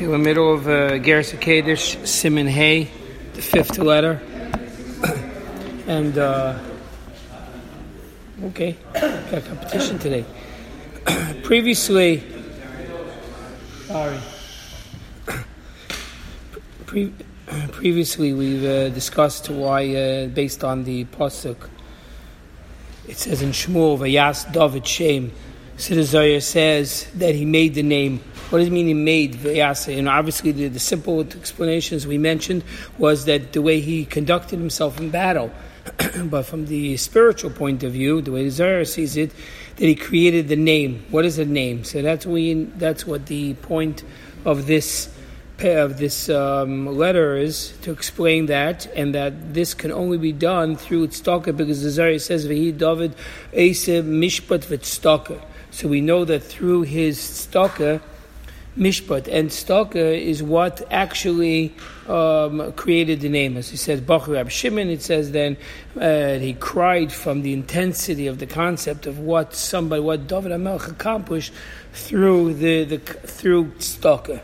in the middle of uh, Geras Kadesh, Simon Hay, the fifth letter. and, uh, okay, got competition today. Previously, sorry. Pre- previously, we've uh, discussed why, uh, based on the Pasuk, it says in Shmuel, Vayas David Shem, Siddur says that he made the name what does it mean he made Vyasa? know, obviously, the, the simple explanations we mentioned was that the way he conducted himself in battle. but from the spiritual point of view, the way the Zohar sees it, that he created the name. What is a name? So that's we. That's what the point of this of this um, letter is to explain that, and that this can only be done through tzedakah, because the Zohar says "V'hi David Asa Mishpat v'tzedakah." So we know that through his tzedakah mishpat, and tzedakah is what actually um, created the name. As he says, Bachar Rab Shimon, it says then uh, he cried from the intensity of the concept of what somebody, what David Amelch accomplished through the, the through tzedakah.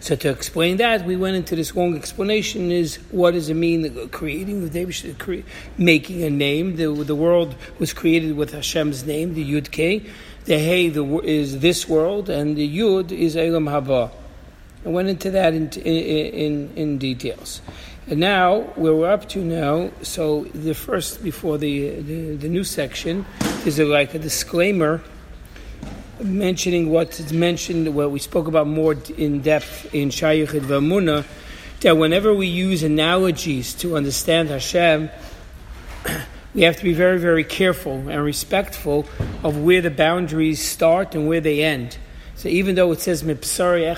So to explain that, we went into this long explanation: is what does it mean creating the David, making a name? The, the world was created with Hashem's name, the Yud Kei. The Hey is this world, and the Yud is Olam Haba. I went into that in, in, in details. And now, where we're up to now, so the first, before the, the, the new section, is like a disclaimer mentioning what's mentioned, what we spoke about more in depth in Shayachid Vamuna, that whenever we use analogies to understand Hashem, we have to be very, very careful and respectful of where the boundaries start and where they end. So even though it says "Mibesari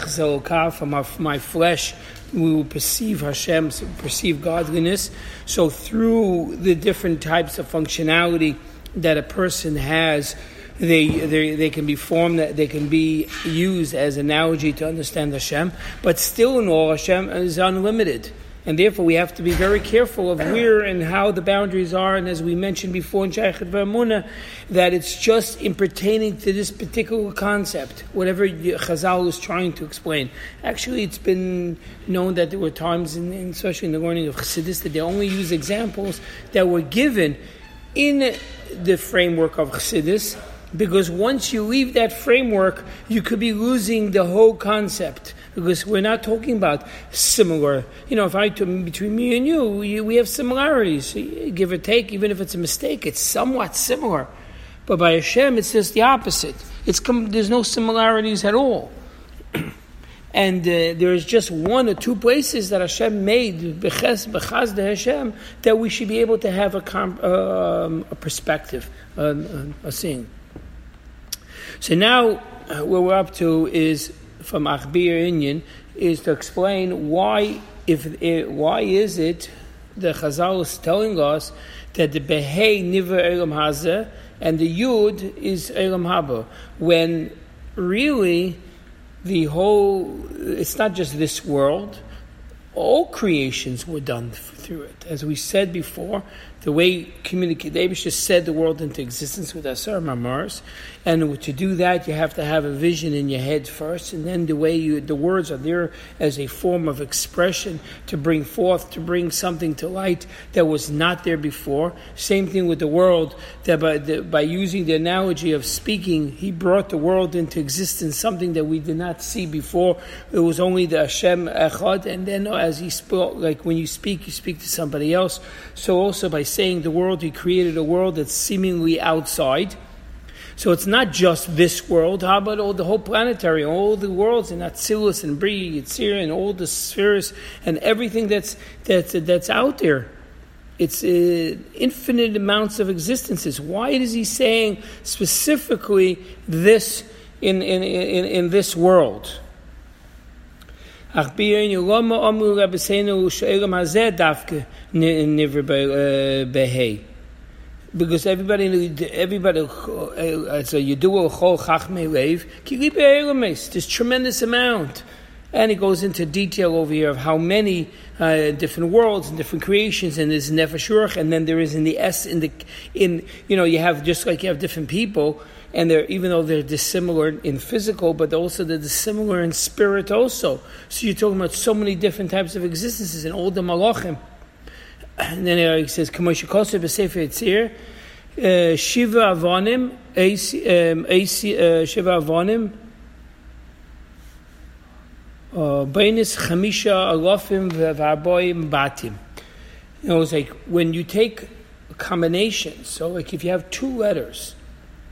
from my flesh," we will perceive Hashem, perceive godliness. So through the different types of functionality that a person has, they, they, they can be formed, they can be used as analogy to understand Hashem. But still, in all, Hashem is unlimited. And therefore, we have to be very careful of where and how the boundaries are. And as we mentioned before in Shaykh Vamuna, that it's just in pertaining to this particular concept, whatever Chazal was trying to explain. Actually, it's been known that there were times, in, especially in the learning of Chassidus, that they only use examples that were given in the framework of Chassidus, because once you leave that framework, you could be losing the whole concept because we're not talking about similar. You know, if I between me and you, we, have similarities, give or take. Even if it's a mistake, it's somewhat similar. But by Hashem, it's just the opposite. It's there's no similarities at all. and uh, there is just one or two places that Hashem made bechaz bechaz de Hashem that we should be able to have a, comp, uh, um, a perspective, uh, a seeing. So now, uh, we're up to is from Achbir Inyan is to explain why, if it, why is it the Chazal is telling us that the Behei Nivra Olam Hazeh and the Yud is Olam Haba, when really the whole, it's not just this world, all creations were done through it. As we said before, the way communicate, they just said the world into existence with Asar Mamars, and to do that, you have to have a vision in your head first, and then the way you, the words are there as a form of expression to bring forth, to bring something to light that was not there before. Same thing with the world, that by, the, by using the analogy of speaking, he brought the world into existence, something that we did not see before. It was only the Hashem Echad, and then as he spoke, like when you speak, you speak to somebody else. So also by saying the world, he created a world that's seemingly outside so it's not just this world. How about all the whole planetary, all the worlds in Atzilus and Bri, Yitzir, and all the spheres and everything that's that's that's out there. It's uh, infinite amounts of existences. Why is he saying specifically this in in in, in this world? Because everybody, everybody, uh, so you do a whole chachme wave, there's tremendous amount. And it goes into detail over here of how many uh, different worlds and different creations, and there's nefesh and then there is in the S in the in you know you have just like you have different people, and they're even though they're dissimilar in physical, but also they're dissimilar in spirit also. So you're talking about so many different types of existences in all the malachim. And then he says, "Kamosh Kosev B'Sefer Yetzirah, uh, Shiva Avonim, um, uh, Shiva Avonim." Uh, Bainis Chamisha Alofim V'Arboim Batim. You know, it's like when you take combinations. So, like if you have two letters,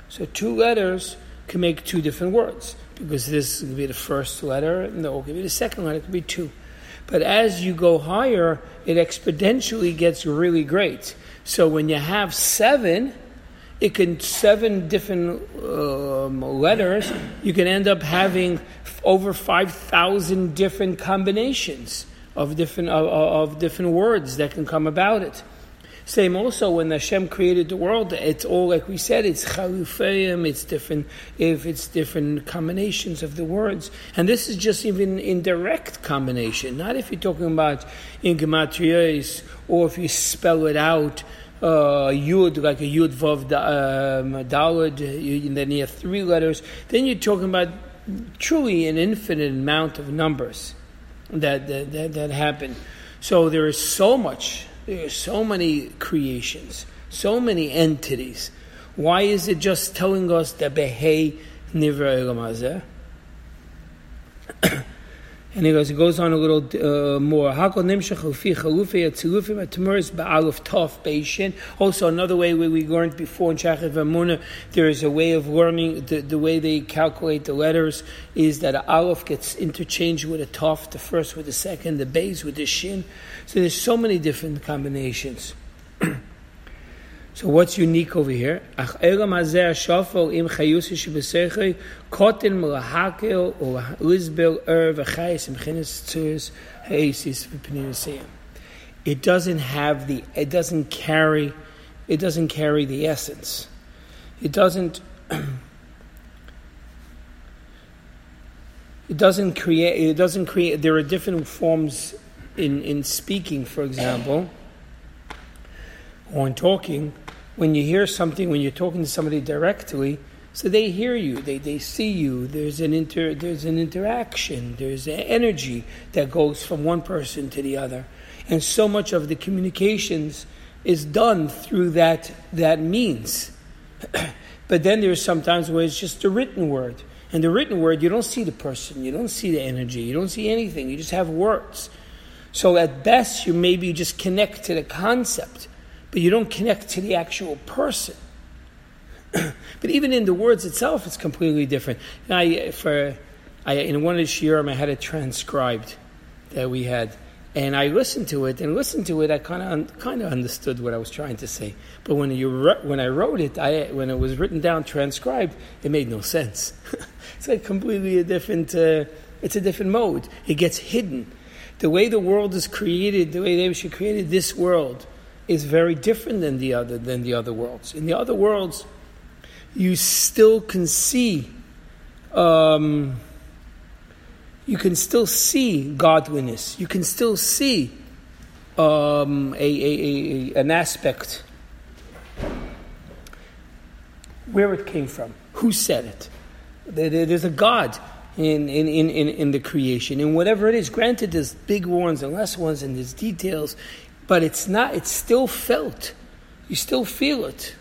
so two letters can make two different words because this could be the first letter, and the could be the second letter. It could be two. But as you go higher, it exponentially gets really great. So when you have seven, it can seven different um, letters. You can end up having over five thousand different combinations of different of, of different words that can come about it. Same also when Hashem created the world, it's all like we said, it's chalufayim, it's different if it's different combinations of the words. And this is just even indirect combination, not if you're talking about in gematrias or if you spell it out. Uh, yud, like a yud vav um, dalad, and then you have three letters. Then you're talking about truly an infinite amount of numbers that that, that, that happen. So there is so much there are so many creations, so many entities. Why is it just telling us that Behei Nivra? And he goes, it goes on a little uh, more. Also, another way where we learned before in Shachet Vamuna, there is a way of learning, the, the way they calculate the letters is that a aleph gets interchanged with a tov, the first with the second, the base with the shin. So there's so many different combinations. So what's unique over here? Er. It doesn't have the, it doesn't carry, it doesn't carry the essence. It doesn't, it doesn't create, it doesn't create, there are different forms in, in speaking, for example, or in talking, when you hear something, when you're talking to somebody directly, so they hear you, they, they see you, there's an, inter, there's an interaction, there's an energy that goes from one person to the other. And so much of the communications is done through that, that means. but then there's sometimes where it's just a written word. And the written word, you don't see the person, you don't see the energy, you don't see anything, you just have words. So at best, you maybe just connect to the concept but you don't connect to the actual person. but even in the words itself, it's completely different. I, for, I, in one of the shiurim, I had it transcribed that we had, and I listened to it and listened to it. I kind of kind of understood what I was trying to say. But when you when I wrote it, I, when it was written down, transcribed, it made no sense. it's like completely a different. Uh, it's a different mode. It gets hidden. The way the world is created, the way they created this world is very different than the other than the other worlds. In the other worlds, you still can see. Um, you can still see godliness. You can still see um, a, a, a, an aspect where it came from, who said it. There's a God in, in, in, in, the creation. And whatever it is, granted, there's big ones and less ones, and there's details but it's not, it's still felt. You still feel it.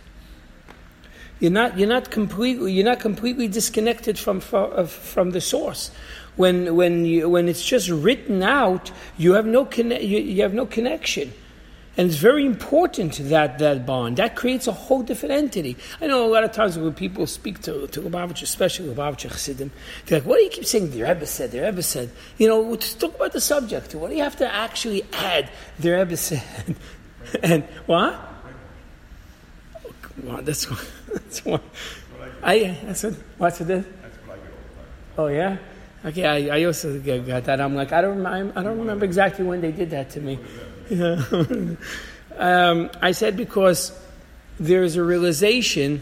You're not, you're not completely, you're not completely disconnected from, from uh, from the source. When, when, you, when it's just written out, you have no, conne- you, you have no connection. And it's very important that that bond. That creates a whole different entity. I know a lot of times when people speak to, to Lubavitch, especially Lubavitch Chassidim, they're like, what do you keep saying the Rebbe said, the Rebbe said? You know, just talk about the subject. What do you have to actually add the Rebbe said? and what? Well, that's, that's one. I, that's what, what's it? Oh, yeah? Okay, I, I also got that. I'm like, I don't, I don't remember exactly when they did that to me. um, I said because there's a realization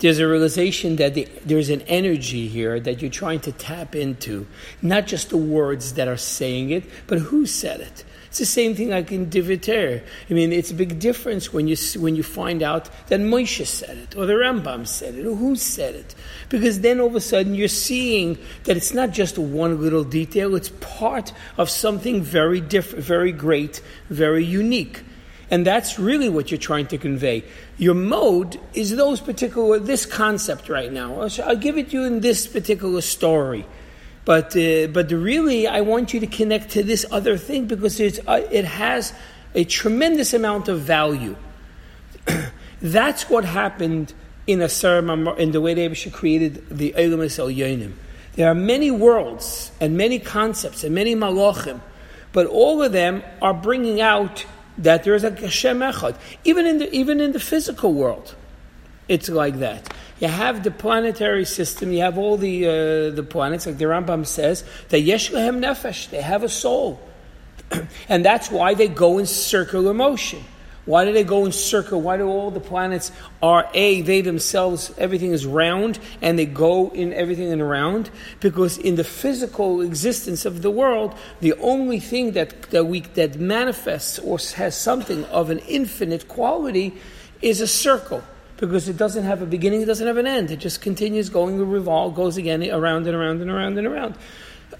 there's a realization that the, there's an energy here that you're trying to tap into, not just the words that are saying it, but who said it. It's the same thing like in Diviter. I mean, it's a big difference when you when you find out that Moshe said it, or the Rambam said it, or who said it, because then all of a sudden you're seeing that it's not just one little detail; it's part of something very different, very great, very unique. And that's really what you're trying to convey. Your mode is those particular, this concept right now. I'll give it to you in this particular story. But, uh, but really, I want you to connect to this other thing because it's, uh, it has a tremendous amount of value. That's what happened in a in the way they created the Eilam Yonim. There are many worlds and many concepts and many malachim, but all of them are bringing out that there is a Hashem Echad. Even in the, even in the physical world, it's like that. You have the planetary system, you have all the, uh, the planets, like the Rambam says, that Yesh Nefesh, they have a soul. and that's why they go in circular motion. Why do they go in circle? Why do all the planets are A, they themselves, everything is round, and they go in everything in round? Because in the physical existence of the world, the only thing that, that, we, that manifests or has something of an infinite quality is a circle because it doesn't have a beginning, it doesn't have an end. It just continues going revolve, goes again around and around and around and around.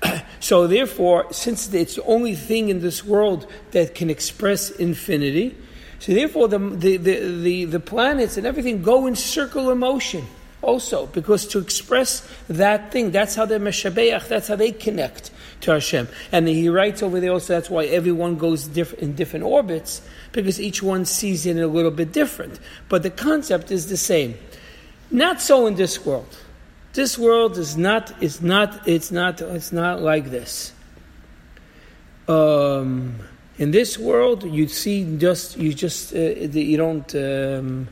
so therefore, since it's the only thing in this world that can express infinity, so therefore the, the, the, the, the planets and everything go in circular motion also, because to express that thing, that's how they're meshabeach, that's how they connect to Hashem. And he writes over there also that's why everyone goes diff- in different orbits, because each one sees it a little bit different. But the concept is the same. Not so in this world. This world is not, it's not, it's not, it's not like this. Um, in this world, you see just, you just, uh, you don't, um,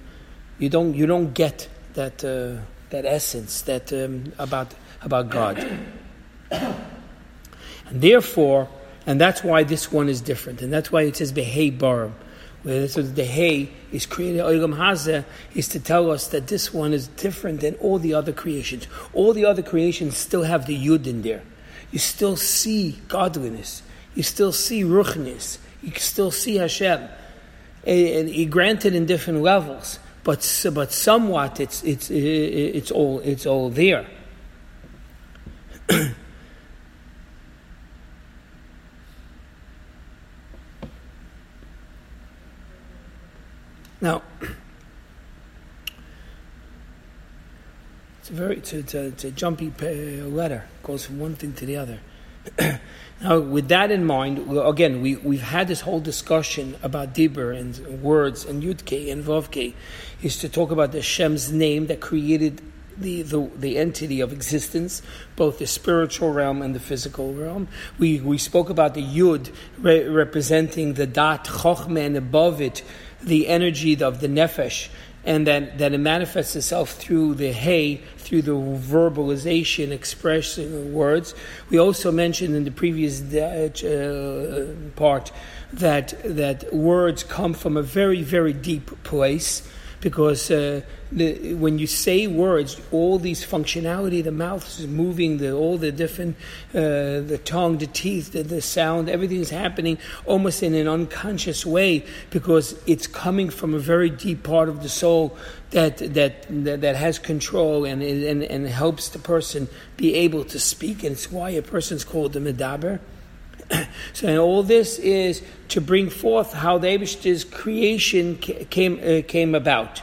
you don't, you don't get that, uh, that essence that um, about about God. And therefore, and that's why this one is different, and that's why it says Behei Barim. Where it the Hay is created, Olam Hazeh is to tell us that this one is different than all the other creations. All the other creations still have the Yud in there. You still see godliness. You still see Ruchnis. You still see Hashem. And He granted in different levels, but but somewhat it's it's it's all it's all there. Now, it's a very it's a, jumpy uh, letter. It goes from one thing to the other. now, with that in mind, again, we, we've had this whole discussion about Dibur and words and Yudke and Vovke, is to talk about the Shem's name that created the, the, the entity of existence, both the spiritual realm and the physical realm. We, we spoke about the Yud re- representing the Dat Chochmah and above it the energy of the nefesh, and that, that it manifests itself through the hay, through the verbalization, expressing words. We also mentioned in the previous uh, part that that words come from a very very deep place because uh, the, when you say words, all these functionality, the mouth is moving, the, all the different, uh, the tongue, the teeth, the, the sound, everything is happening almost in an unconscious way because it's coming from a very deep part of the soul that that that, that has control and, and and helps the person be able to speak, and it's why a person is called the medaber. so and all this is to bring forth how the Abish's creation came uh, came about.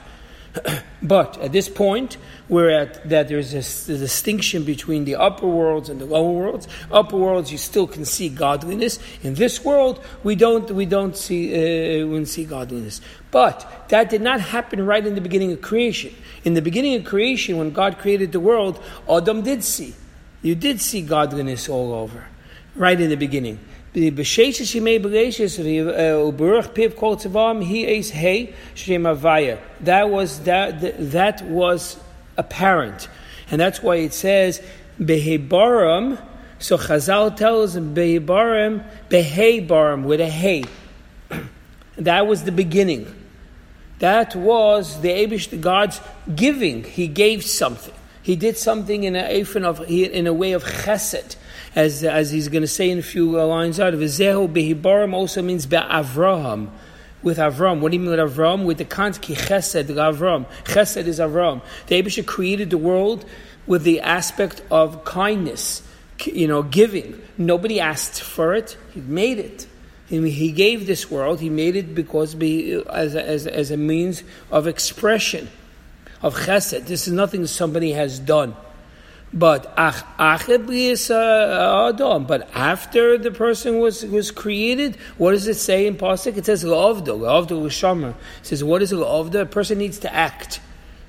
but at this point, we're at that there's a, a, distinction between the upper worlds and the lower worlds. Upper worlds, you still can see godliness. In this world, we don't we don't see uh, we don't see godliness. But that did not happen right in the beginning of creation. In the beginning of creation, when God created the world, Adam did see. You did see godliness all over right in the beginning. Uh, avaya. That was that that was apparent, and that's why it says behebarim. So Chazal tells behebarim behebarim with a hey. that was the beginning. That was the Abish, the God's giving. He gave something. He did something in a, of, in a way of chesed, as, as he's going to say in a few uh, lines out of it. Zehu behibarim also means be'avraham with Avram. What do you mean with Avram? With the concept chesed Avram. Chesed is Avram. The Abisha created the world with the aspect of kindness, you know, giving. Nobody asked for it. He made it. He gave this world. He made it because be, as, a, as, as a means of expression of chesed. This is nothing somebody has done. But uh, adam. But after the person was, was created, what does it say in pasuk? It says la'avdo, la'avdo l'shamar. It says what is la'avdo? A person needs to act.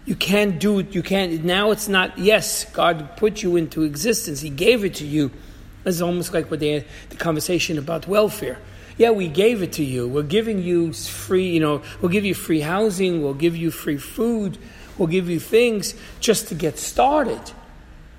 You can't do it. You can't. Now it's not. Yes, God put you into existence. He gave it to you. It's almost like what they, the conversation about welfare. Yeah, we gave it to you. We're giving you free. You know, we'll give you free housing. We'll give you free food. We'll give you things just to get started.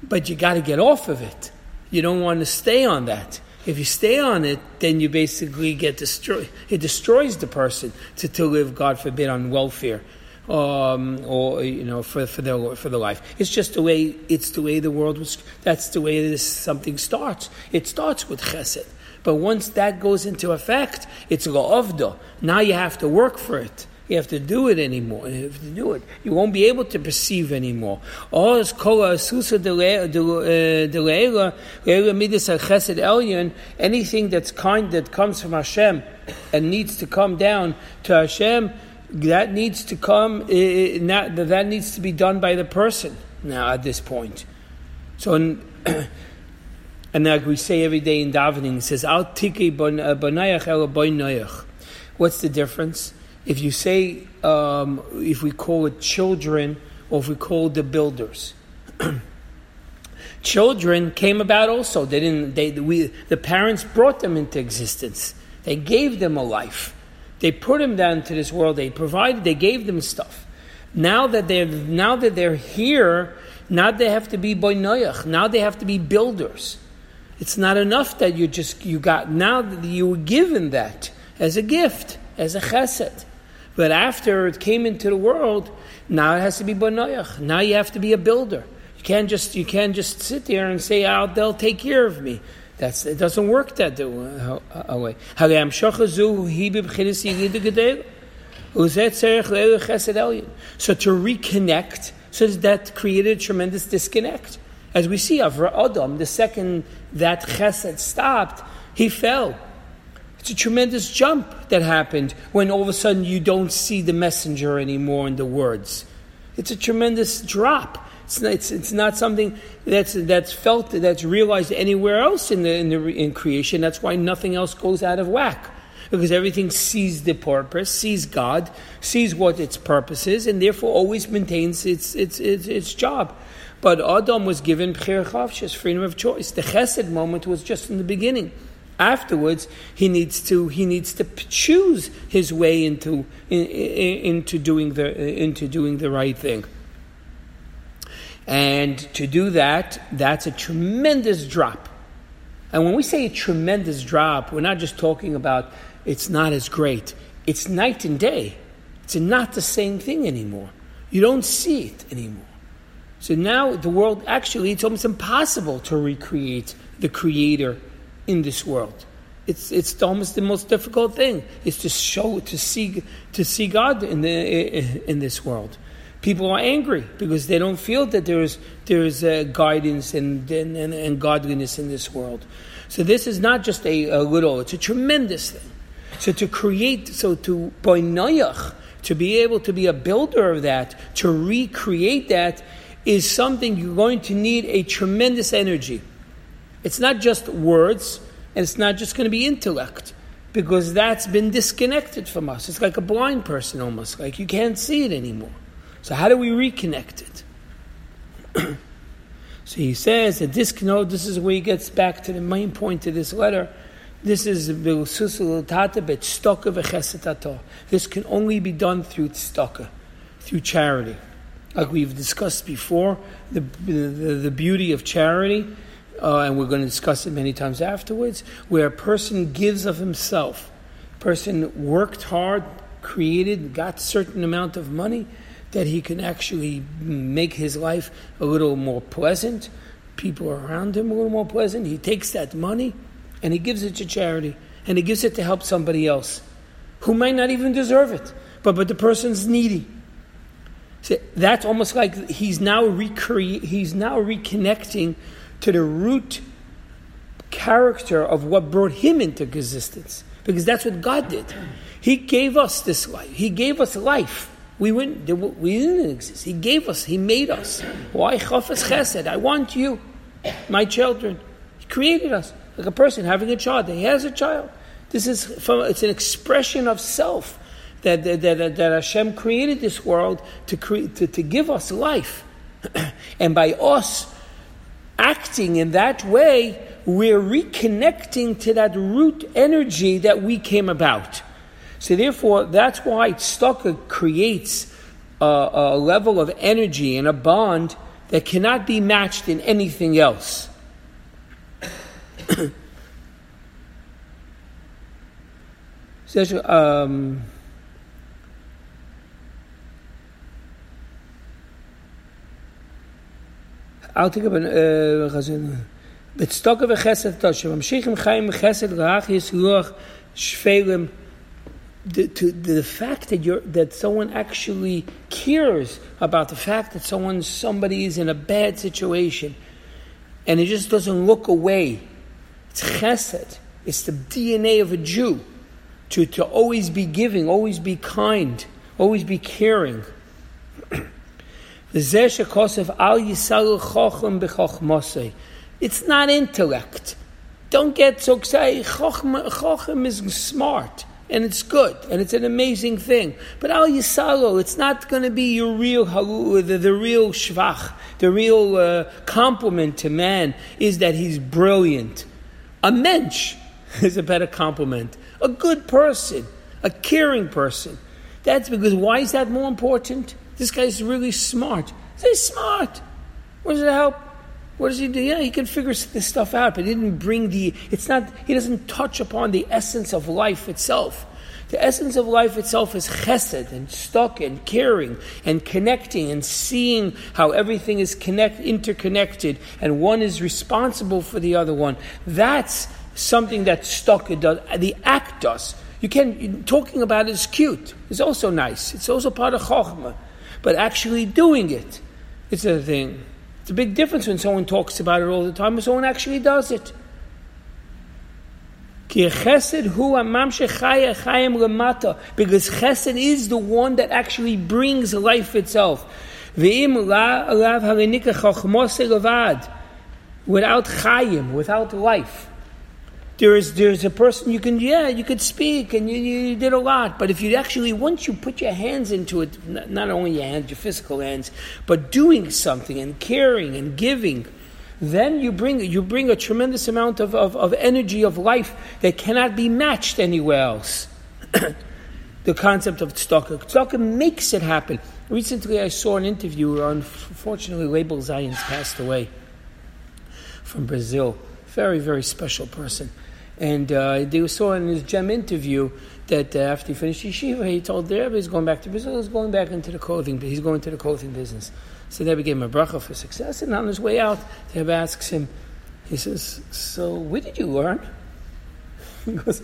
But you got to get off of it. You don't want to stay on that. If you stay on it, then you basically get destroyed. It destroys the person to, to live, God forbid, on welfare. Um, or you know, for for their for their life, it's just the way it's the way the world was. That's the way this something starts. It starts with chesed, but once that goes into effect, it's la'avda. Now you have to work for it. You have to do it anymore. You have to do it. You won't be able to perceive anymore. All is kola susa deleila uh, leila midas chesed. Anything that's kind that comes from Hashem and needs to come down to Hashem, that needs to come. Uh, uh, not, that needs to be done by the person now at this point. So. and like we say every day in davening, it says, "Al tiki banayach el What's the difference? If you say, um, if we call it children, or if we call the builders. children came about also. They didn't. They we the parents brought them into existence. They gave them a life. They put them down to this world. They provided. They gave them stuff. Now that they're now that they're here, now they have to be boynoyach. Now they have to be builders. It's not enough that you just you got. Now that you were given that as a gift, as a chesed. But after it came into the world, now it has to be banoyach. Now you have to be a builder. You can't just you can't just sit there and say, "Oh, they'll take care of me." That's it doesn't work that uh, way. So to reconnect, so that created a tremendous disconnect. As we see of Adam, the second that chesed stopped, he fell. It's a tremendous jump that happened when all of a sudden you don't see the messenger anymore in the words. It's a tremendous drop. It's not, it's, it's not something that's, that's felt, that's realized anywhere else in, the, in, the, in creation. That's why nothing else goes out of whack. Because everything sees the purpose, sees God, sees what its purpose is, and therefore always maintains its, its, its, its job. But Adam was given freedom of choice. The chesed moment was just in the beginning afterwards he needs to he needs to choose his way into in, in, into doing the into doing the right thing. And to do that that's a tremendous drop. And when we say a tremendous drop we're not just talking about it's not as great. It's night and day. It's not the same thing anymore. You don't see it anymore. So now the world actually it's almost impossible to recreate the creator in this world. It's, it's almost the most difficult thing is to show to see to see God in the in this world. People are angry because they don't feel that there is there is uh, guidance and, and, and godliness in this world. So this is not just a, a little; it's a tremendous thing. So to create, so to boinayach, to be able to be a builder of that, to recreate that, is something you're going to need a tremendous energy. It's not just words, and it's not just going to be intellect, because that's been disconnected from us. It's like a blind person almost, like you can't see it anymore. So, how do we reconnect it? so he says that this this is where he gets back to the main point of this letter. This is This can only be done through tzedakah, through charity. Like we've discussed before, the, the, the beauty of charity uh, and we're going to discuss it many times afterwards, where a person gives of himself. Person worked hard, created, got certain amount of money, that he can actually make his life a little more pleasant, people around him a little more pleasant. He takes that money and he gives it to charity and he gives it to help somebody else who might not even deserve it, but, but the person's needy. So that's almost like he's now recre- he's now reconnecting to the root character of what brought him into existence. Because that's what God did. He gave us this life. He gave us life. We, wouldn't, we didn't exist. He gave us. He made us. Why chesed? I want you, my children. He created us like a person having a child. He has a child. This is from, it's an expression of self that, that, that, that Hashem created this world to, cre- to, to give us life. and by us acting in that way, we're reconnecting to that root energy that we came about. So, therefore, that's why tzedakah creates a, a level of energy and a bond that cannot be matched in anything else. um, I'll take up an uh, בצדוקה וחסד טוב, שממשיכים חיים בחסד רך יש רוח שפלים the, to the fact that you're that someone actually cares about the fact that someone somebody is in a bad situation and it just doesn't look away it's chesed it's the DNA of a Jew to, to always be giving always be kind always be caring al it's not intellect. Don't get so excited. Chochem is smart and it's good and it's an amazing thing. But al yisalo, it's not going to be your real the, the real shvach, the real uh, compliment to man is that he's brilliant. A mensch is a better compliment. A good person, a caring person. That's because why is that more important? This guy's really smart. He's smart. What does it help? What does he do? Yeah, he can figure this stuff out, but he didn't bring the, it's not, he doesn't touch upon the essence of life itself. The essence of life itself is chesed and stuck and caring and connecting and seeing how everything is connect, interconnected and one is responsible for the other one. That's something that stuck does. The act does. You can talking about it is cute. It's also nice. It's also part of chokhmah, but actually doing it, it's a thing. It's a big difference when someone talks about it all the time and someone actually does it. Because chesed is the one that actually brings life itself. Without chayim, without life there's there's a person you can yeah you could speak and you, you did a lot. But if you actually once you put your hands into it not only your hands your physical hands but doing something and caring and giving then you bring you bring a tremendous amount of, of, of energy of life that cannot be matched anywhere else. The concept of tzedakah. Tzedakah makes it happen. Recently I saw an interview on unfortunately Label Zions passed away from Brazil. Very very special person and uh, they saw in his gem interview that uh, after he finished yeshiva, he told the Rebbe he's going back to Brazil, he's going back into the clothing, he's going to the clothing business. So the Rebbe gave him a bracha for success, and on his way out, the Rebbe asks him, he says, so where did you learn? He goes,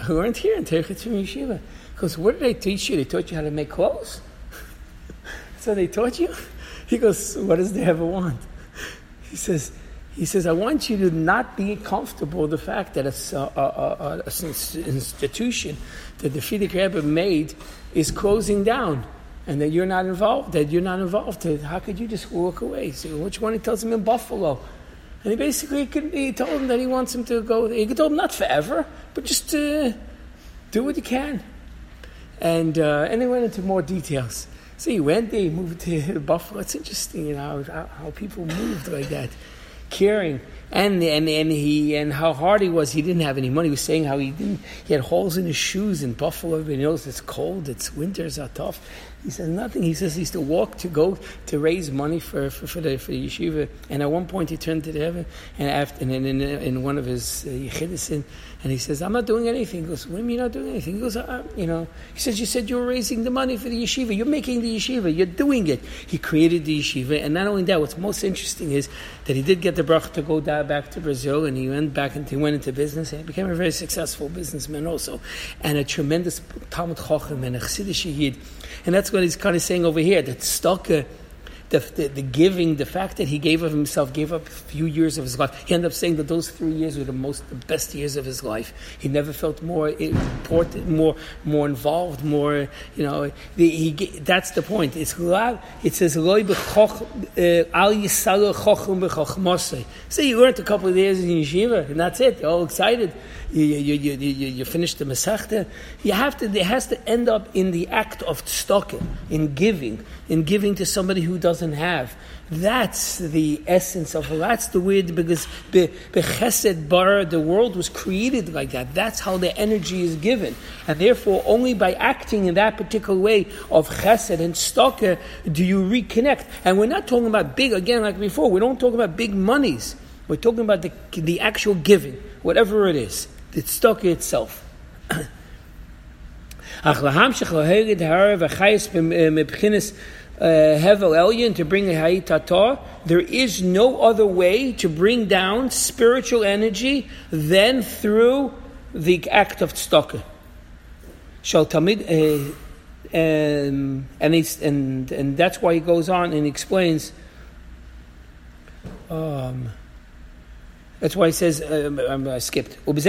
I learned here in Terechitrim Yeshiva. He goes, what did they teach you? They taught you how to make clothes? so they taught you? He goes, what does the Rebbe want? He says, he says, I want you to not be comfortable with the fact that a, a, a, a institution that the Frierdiker Rebbe made is closing down and that you're not involved, that you're not involved. How could you just walk away? So which one he tells him in Buffalo? And he basically he told him that he wants him to go, he told him not forever, but just to do what you can. And, uh, and they went into more details. So he went moved to Buffalo. It's interesting, you know, how, how people moved like that caring and and and he and how hard he was. He didn't have any money. He was saying how he didn't. He had holes in his shoes in Buffalo. Everybody knows it's cold. It's winters are tough. He says nothing. He says he used to walk to go to raise money for, for, for, the, for the yeshiva. And at one point he turned to the heaven and after and in, in, one of his uh, and he says, I'm not doing anything. He goes, What do you mean not doing anything? He goes, uh, You know, he says, You said you were raising the money for the yeshiva. You're making the yeshiva. You're doing it. He created the yeshiva. And not only that, what's most interesting is that he did get the bracha to go back to Brazil and he went back and he went into business and he became a very successful businessman also. And a tremendous Talmud Chochem and a Chassidish Yid. And that's what he's kind of saying over here that Tzedakah the, the, the, giving, the fact that he gave of himself, gave up a few years of his life. He ended up saying that those three years were the most, the best years of his life. He never felt more important, more, more involved, more, you know. The, he, that's the point. It's it says uh, So you learned a couple of years in yeshiva, and that's it. You're all excited you, you, you, you, you finish the Masechta, you have to, it has to end up in the act of tzedakah, in giving, in giving to somebody who doesn't have. That's the essence of that's the weird because bechesed bar the world was created like that. That's how the energy is given, and therefore only by acting in that particular way of chesed and tzedakah do you reconnect. And we're not talking about big again like before. We don't talk about big monies. We're talking about the, the actual giving, whatever it is the tzedakah itself. Ach lahamshich laheged harav achayis mebchinis hevel elyon to bring a hayitata. There is no other way to bring down spiritual energy than through the act of tzedakah. Shall tamid. Uh, um, and, and and that's why he goes on and explains. Um, that's why he says, um, um, I skipped. There are two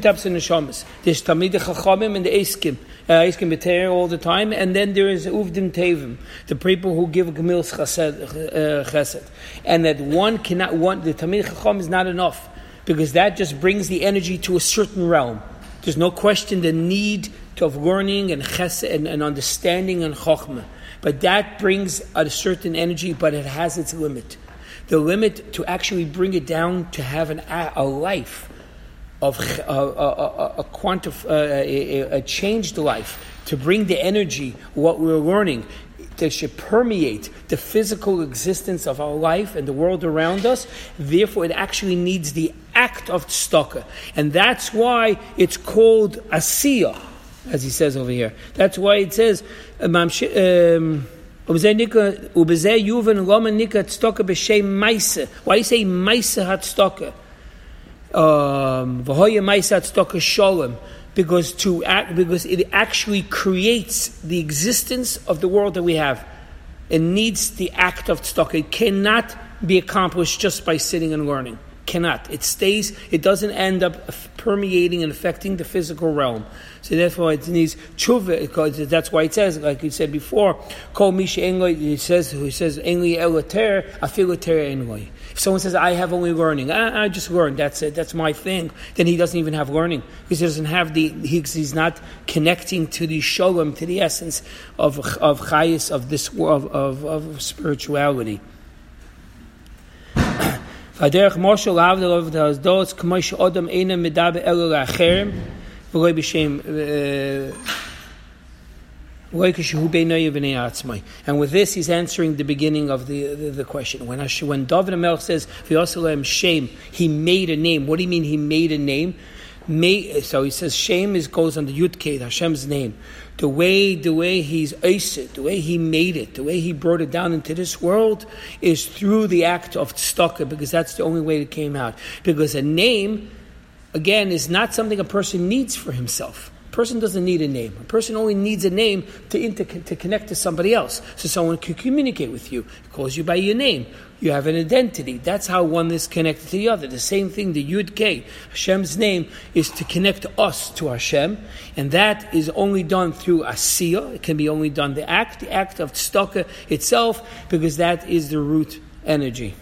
types of Neshamas. There's Tamid Chachamim and the Eskim. Uh, Eskim B'Teir all the time. And then there is Uvdim Tevim. The people who give Gemil uh, Chesed. And that one cannot, one, the Tamid Chacham is not enough. Because that just brings the energy to a certain realm. There's no question the need of learning and chesed and, and understanding and chokhmah. But that brings a certain energy, but it has its limit the limit to actually bring it down to have an, a life of a, a, a, quantif- a, a changed life, to bring the energy, what we're learning, that should permeate the physical existence of our life and the world around us. Therefore, it actually needs the act of tzedakah. And that's why it's called asiya, as he says over here. That's why it says, um, why do you say Maisa Hatstoka? Um. Because to act, because it actually creates the existence of the world that we have. It needs the act of tzedakah. It cannot be accomplished just by sitting and learning. Cannot. It stays. It doesn't end up permeating and affecting the physical realm. So therefore, it needs tshuva. That's why it says, like you said before, "Kol misha engoy." It says, "Who says enli elater afilater engoy." If someone says, "I have only learning," I, I, just learned. That's it. That's my thing. Then he doesn't even have learning because he doesn't have the. he's not connecting to the shalom, to the essence of of chayis of this of, of, of spirituality. הדרך משה להבדיל of the הסדות, כמו שאודם אינם מדבר אלא לאחרים, ולא בשם... And with this, he's answering the beginning of the, the, the question. When, Hashem, when David Melch says, V'yosalem Shem, he made a name. What do you mean he made a name? May, so he says shame is, goes on the Yud Hashem's name the way the way he's it, the way he made it, the way he brought it down into this world is through the act of tzedakah, because that's the only way it came out. Because a name, again, is not something a person needs for himself. Person doesn't need a name. A person only needs a name to, inter- to connect to somebody else. So someone can communicate with you, calls you by your name. You have an identity. That's how one is connected to the other. The same thing, the Yud K, Hashem's name, is to connect us to Hashem. And that is only done through Asiya. It can be only done the act, the act of tzedakah itself, because that is the root energy.